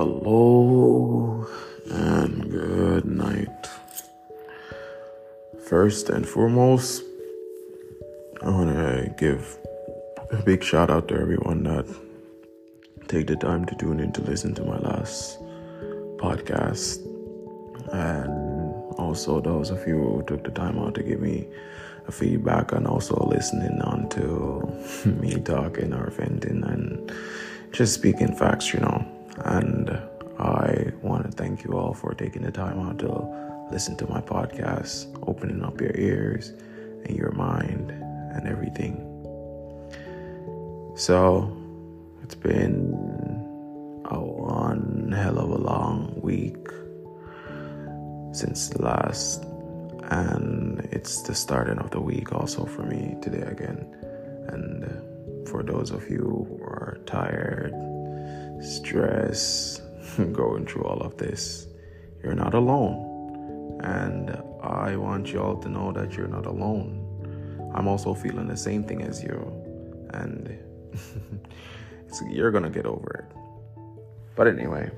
Hello and good night. First and foremost, I want to give a big shout out to everyone that take the time to tune in to listen to my last podcast, and also those of you who took the time out to give me a feedback and also listening on to me talking or venting and just speaking facts, you know. And I want to thank you all for taking the time out to listen to my podcast, opening up your ears and your mind and everything. So, it's been a one hell of a long week since last, and it's the starting of the week also for me today again. And for those of you who are tired, stress, going through all of this, you're not alone. And I want you all to know that you're not alone. I'm also feeling the same thing as you. And you're going to get over it. But anyway,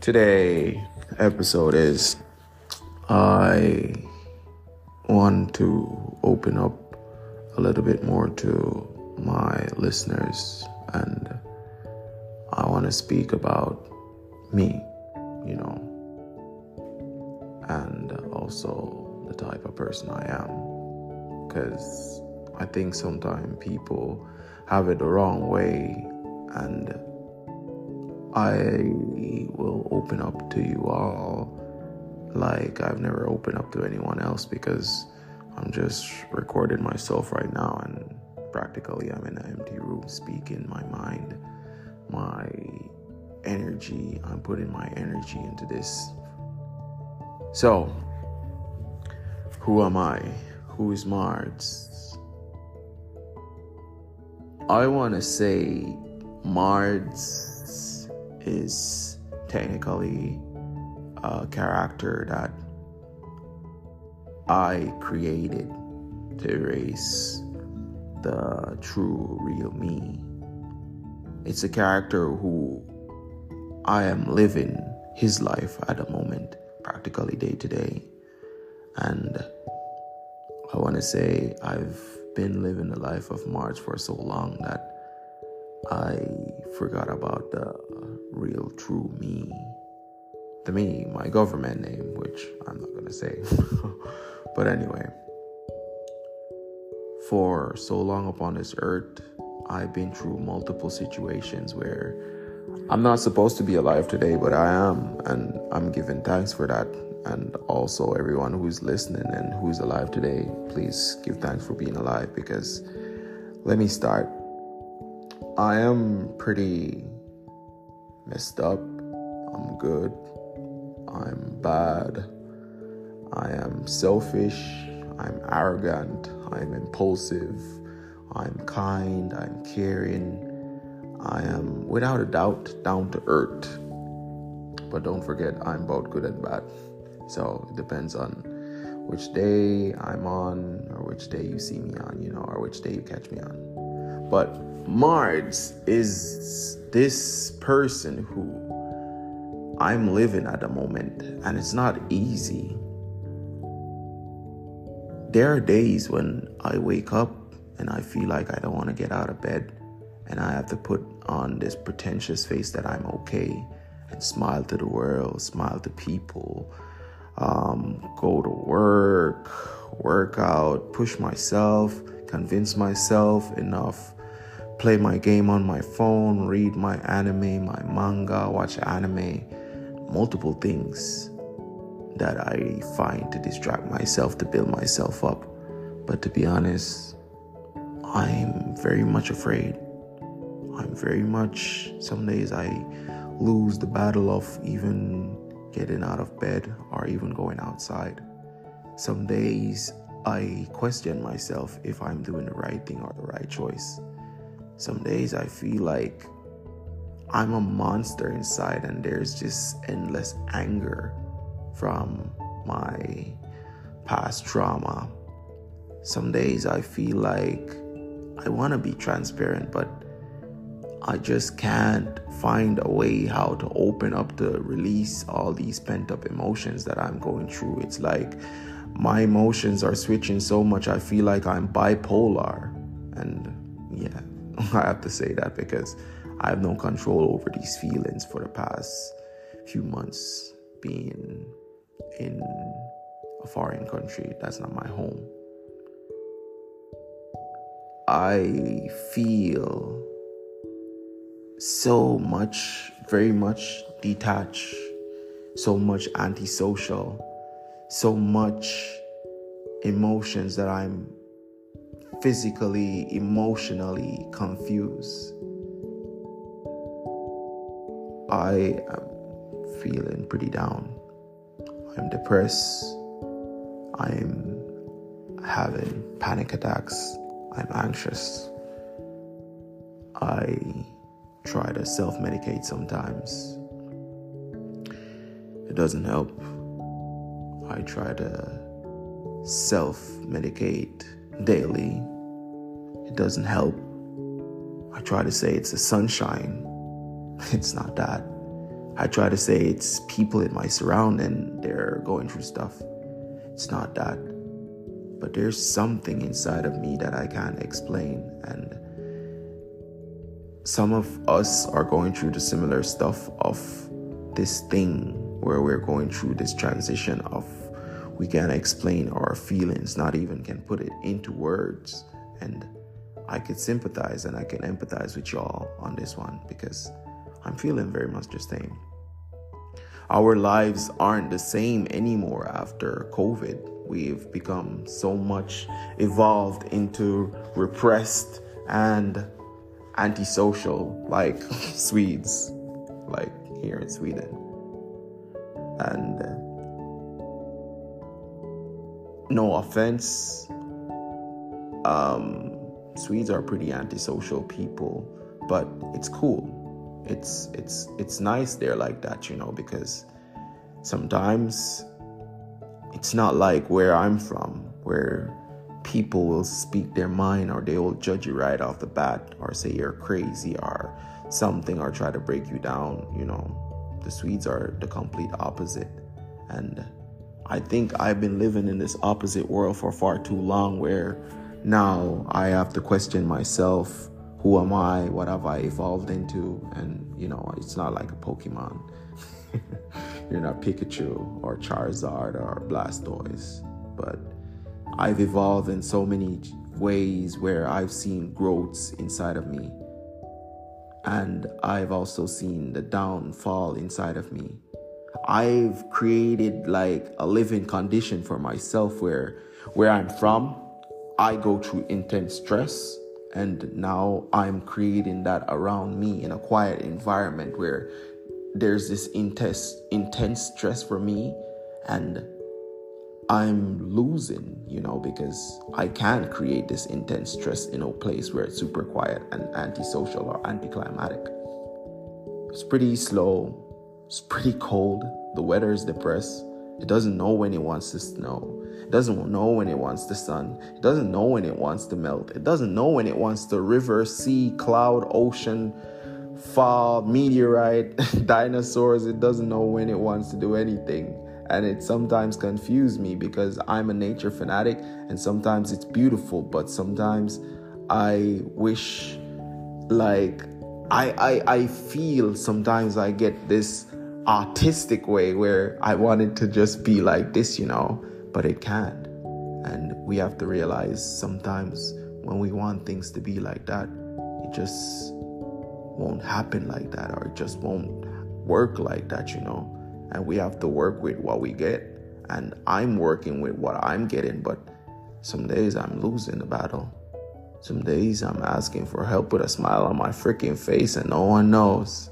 today episode is I want to open up a little bit more to my listeners and I want to speak about me, you know, and also the type of person I am. Because I think sometimes people have it the wrong way, and I will open up to you all like I've never opened up to anyone else because I'm just recording myself right now, and practically I'm in an empty room speaking my mind my energy. I'm putting my energy into this. So, who am I? Who is Mards? I want to say Mards is technically a character that I created to erase the true, real me it's a character who I am living his life at the moment, practically day to day. And I want to say I've been living the life of March for so long that I forgot about the real, true me. The me, my government name, which I'm not going to say. but anyway, for so long upon this earth, I've been through multiple situations where I'm not supposed to be alive today, but I am, and I'm giving thanks for that. And also, everyone who's listening and who's alive today, please give thanks for being alive because let me start. I am pretty messed up. I'm good. I'm bad. I am selfish. I'm arrogant. I'm impulsive. I'm kind, I'm caring, I am without a doubt down to earth. But don't forget, I'm both good and bad. So it depends on which day I'm on, or which day you see me on, you know, or which day you catch me on. But Mars is this person who I'm living at the moment, and it's not easy. There are days when I wake up and I feel like I don't want to get out of bed and I have to put on this pretentious face that I'm okay and smile to the world, smile to people, um, go to work, work out, push myself, convince myself enough, play my game on my phone, read my anime, my manga, watch anime, multiple things that I find to distract myself, to build myself up. But to be honest, I'm very much afraid. I'm very much, some days I lose the battle of even getting out of bed or even going outside. Some days I question myself if I'm doing the right thing or the right choice. Some days I feel like I'm a monster inside and there's just endless anger from my past trauma. Some days I feel like I want to be transparent, but I just can't find a way how to open up to release all these pent up emotions that I'm going through. It's like my emotions are switching so much, I feel like I'm bipolar. And yeah, I have to say that because I have no control over these feelings for the past few months being in a foreign country that's not my home. I feel so much, very much detached, so much antisocial, so much emotions that I'm physically, emotionally confused. I am feeling pretty down. I'm depressed. I'm having panic attacks. I'm anxious. I try to self medicate sometimes. It doesn't help. I try to self medicate daily. It doesn't help. I try to say it's the sunshine. It's not that. I try to say it's people in my surrounding, they're going through stuff. It's not that. But there's something inside of me that I can't explain. And some of us are going through the similar stuff of this thing where we're going through this transition of we can't explain our feelings, not even can put it into words. And I could sympathize and I can empathize with y'all on this one because I'm feeling very much the same. Our lives aren't the same anymore after COVID. We've become so much evolved into repressed and antisocial, like Swedes, like here in Sweden. And uh, no offense, um, Swedes are pretty antisocial people, but it's cool it's it's it's nice they're like that you know because sometimes it's not like where i'm from where people will speak their mind or they will judge you right off the bat or say you're crazy or something or try to break you down you know the swedes are the complete opposite and i think i've been living in this opposite world for far too long where now i have to question myself who am I? What have I evolved into? And you know, it's not like a Pokemon. You're not Pikachu or Charizard or Blastoise, but I've evolved in so many ways where I've seen growths inside of me. And I've also seen the downfall inside of me. I've created like a living condition for myself where where I'm from, I go through intense stress and now I'm creating that around me in a quiet environment where there's this intense intense stress for me and I'm losing, you know, because I can't create this intense stress in a place where it's super quiet and antisocial or anticlimactic. It's pretty slow, it's pretty cold, the weather is depressed, it doesn't know when it wants to snow. It doesn't know when it wants the sun. It doesn't know when it wants to melt. It doesn't know when it wants the river, sea, cloud, ocean, fall, meteorite, dinosaurs. It doesn't know when it wants to do anything. And it sometimes confuses me because I'm a nature fanatic and sometimes it's beautiful, but sometimes I wish like I I I feel sometimes I get this artistic way where I wanted to just be like this, you know but it can't. And we have to realize sometimes when we want things to be like that, it just won't happen like that or it just won't work like that, you know. And we have to work with what we get. And I'm working with what I'm getting, but some days I'm losing the battle. Some days I'm asking for help with a smile on my freaking face and no one knows.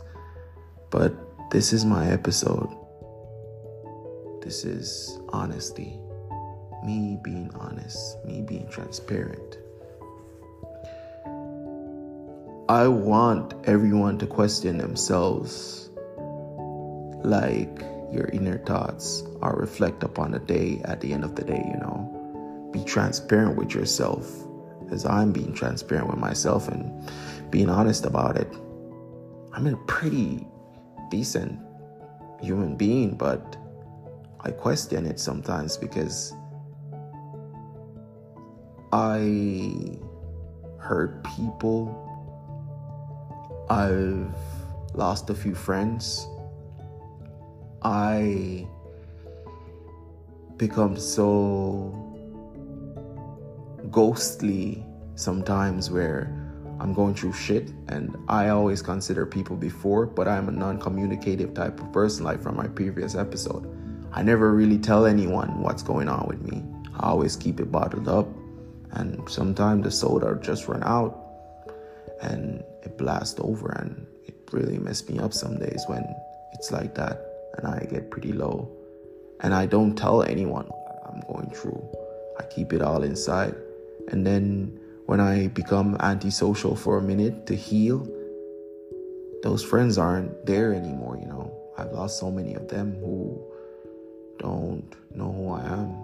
But this is my episode. This is honesty me being honest, me being transparent. I want everyone to question themselves like your inner thoughts or reflect upon the day at the end of the day, you know. Be transparent with yourself as I'm being transparent with myself and being honest about it. I'm a pretty decent human being, but I question it sometimes because I hurt people. I've lost a few friends. I become so ghostly sometimes where I'm going through shit and I always consider people before, but I'm a non communicative type of person, like from my previous episode. I never really tell anyone what's going on with me. I always keep it bottled up, and sometimes the soda just run out and it blasts over, and it really messed me up some days when it's like that, and I get pretty low. And I don't tell anyone I'm going through, I keep it all inside. And then when I become antisocial for a minute to heal, those friends aren't there anymore, you know. I've lost so many of them who don't know who I am.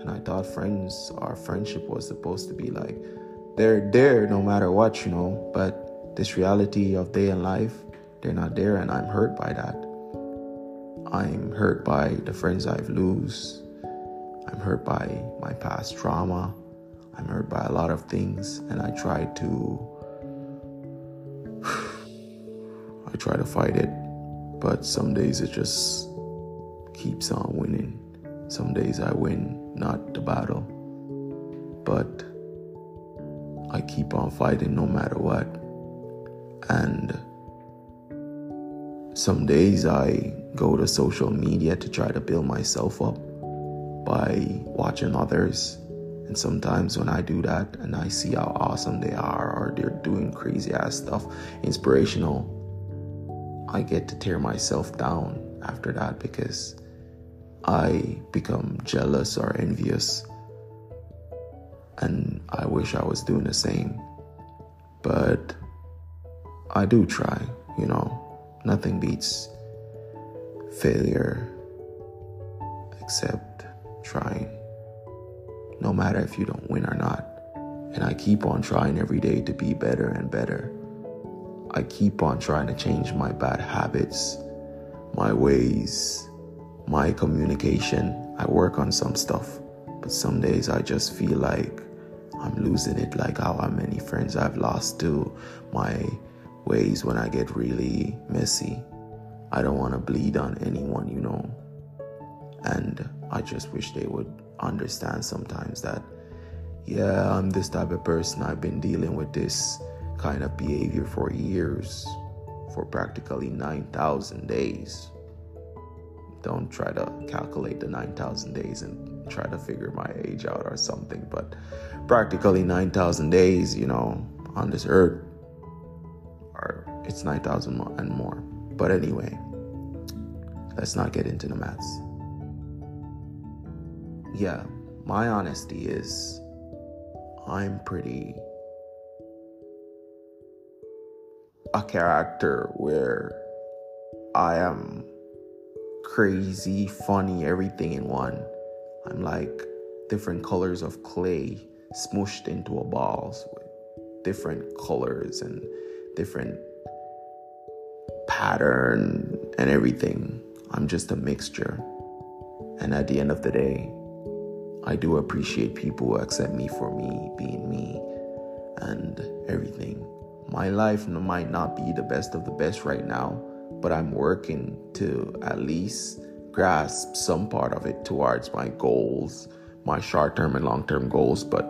And I thought friends, our friendship was supposed to be like, they're there no matter what, you know. But this reality of day and life, they're not there, and I'm hurt by that. I'm hurt by the friends I've lose. I'm hurt by my past trauma. I'm hurt by a lot of things, and I try to. I try to fight it, but some days it just keeps on winning. Some days I win, not the battle, but I keep on fighting no matter what. And some days I go to social media to try to build myself up by watching others and sometimes when I do that and I see how awesome they are or they're doing crazy ass stuff, inspirational, I get to tear myself down after that because I become jealous or envious. And I wish I was doing the same. But I do try, you know. Nothing beats failure except trying no matter if you don't win or not. And I keep on trying every day to be better and better. I keep on trying to change my bad habits, my ways, my communication. I work on some stuff, but some days I just feel like I'm losing it, like how many friends I've lost to my ways when I get really messy. I don't want to bleed on anyone, you know. And I just wish they would understand sometimes that, yeah, I'm this type of person. I've been dealing with this kind of behavior for years, for practically 9,000 days. Don't try to calculate the 9,000 days and try to figure my age out or something, but practically 9,000 days, you know, on this earth, it's 9,000 and more. But anyway, let's not get into the maths yeah, my honesty is I'm pretty a character where I am crazy, funny, everything in one. I'm like different colors of clay smooshed into a ball with different colors and different pattern and everything. I'm just a mixture. And at the end of the day, I do appreciate people who accept me for me, being me, and everything. My life might not be the best of the best right now, but I'm working to at least grasp some part of it towards my goals, my short term and long term goals. But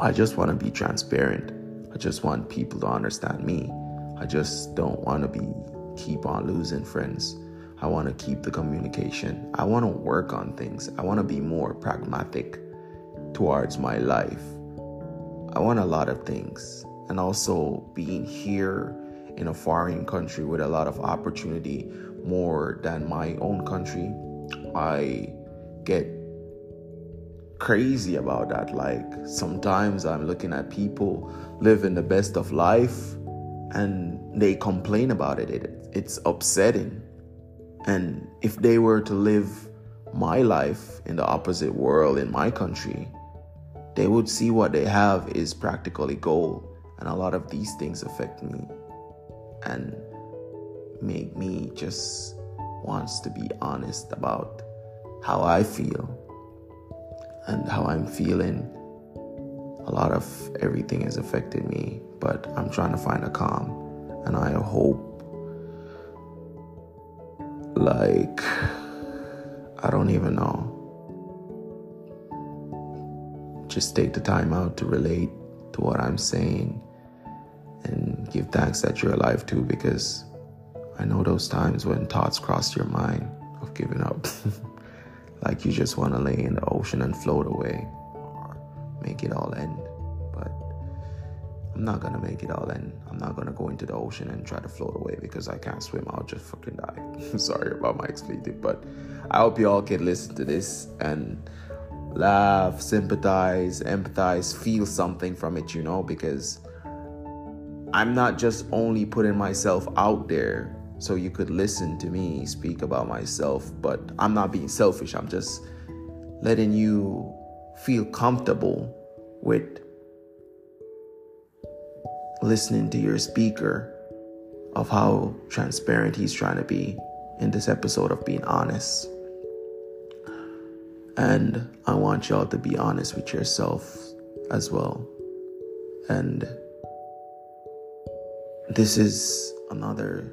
I just want to be transparent. I just want people to understand me. I just don't want to be keep on losing friends. I want to keep the communication. I want to work on things. I want to be more pragmatic towards my life. I want a lot of things. And also being here in a foreign country with a lot of opportunity more than my own country, I get crazy about that. Like sometimes I'm looking at people living the best of life and they complain about it. it it's upsetting and if they were to live my life in the opposite world in my country, they would see what they have is practically gold. And a lot of these things affect me. And make me just wants to be honest about how I feel and how I'm feeling. A lot of everything has affected me, but I'm trying to find a calm and I hope like I don't even know. Just take the time out to relate to what I'm saying and give thanks that you're alive too because I know those times when thoughts cross your mind of giving up. like you just want to lay in the ocean and float away make it all end. But I'm not to make it all end. I'm not to go into the ocean and try to float away because I can't swim. I'll just fucking die. Sorry about my expletive, but I hope you all can listen to this and laugh, sympathize, empathize, feel something from it, you know, because I'm not just only putting myself out there so you could listen to me speak about myself, but I'm not being selfish. I'm just letting you feel comfortable with listening to your speaker of how transparent he's trying to be in this episode of being honest. And I want y'all to be honest with yourself as well. And this is another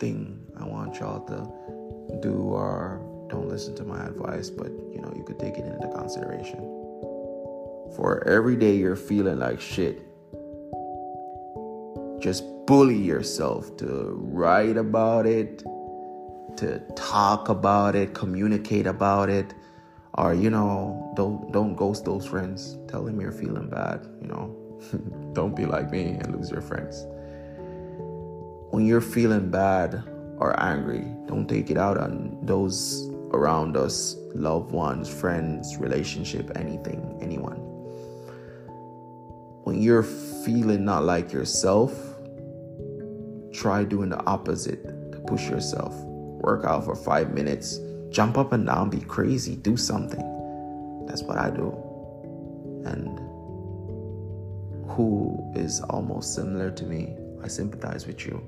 thing I want y'all to do or don't listen to my advice, but you know, you could take it into consideration. For every day you're feeling like shit, just bully yourself to write about it, to talk about it, communicate about it, or you know, don't don't ghost those friends. Tell them you're feeling bad, you know. don't be like me and lose your friends when you're feeling bad or angry, don't take it out on those around us, loved ones, friends, relationship, anything, anyone. When you're feeling not like yourself, try doing the opposite to push yourself. Work out for five minutes, jump up and down, be crazy, do something. That's what I do. And who is almost similar to me, I sympathize with you.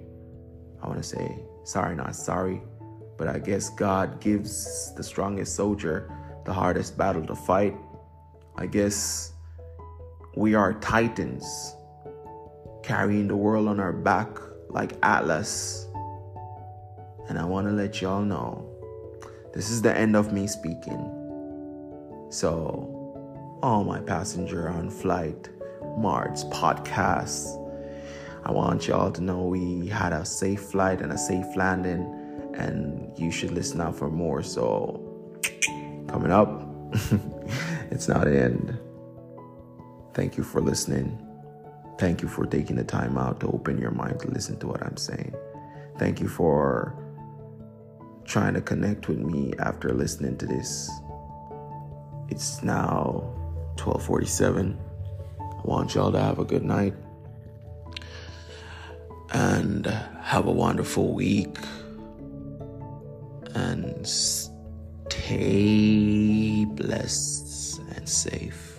I want to say sorry, not sorry, but I guess God gives the strongest soldier the hardest battle to fight. I guess we are titans carrying the world on our back like Atlas. And I want to let y'all know this is the end of me speaking. So, all my passenger on flight, March podcast, I want y'all to know we had a safe flight and a safe landing, and you should listen out for more. So, coming up, it's not the end. Thank you for listening. Thank you for taking the time out to open your mind to listen to what I'm saying. Thank you for trying to connect with me after listening to this. It's now 12:47. I want y'all to have a good night and have a wonderful week and stay blessed and safe.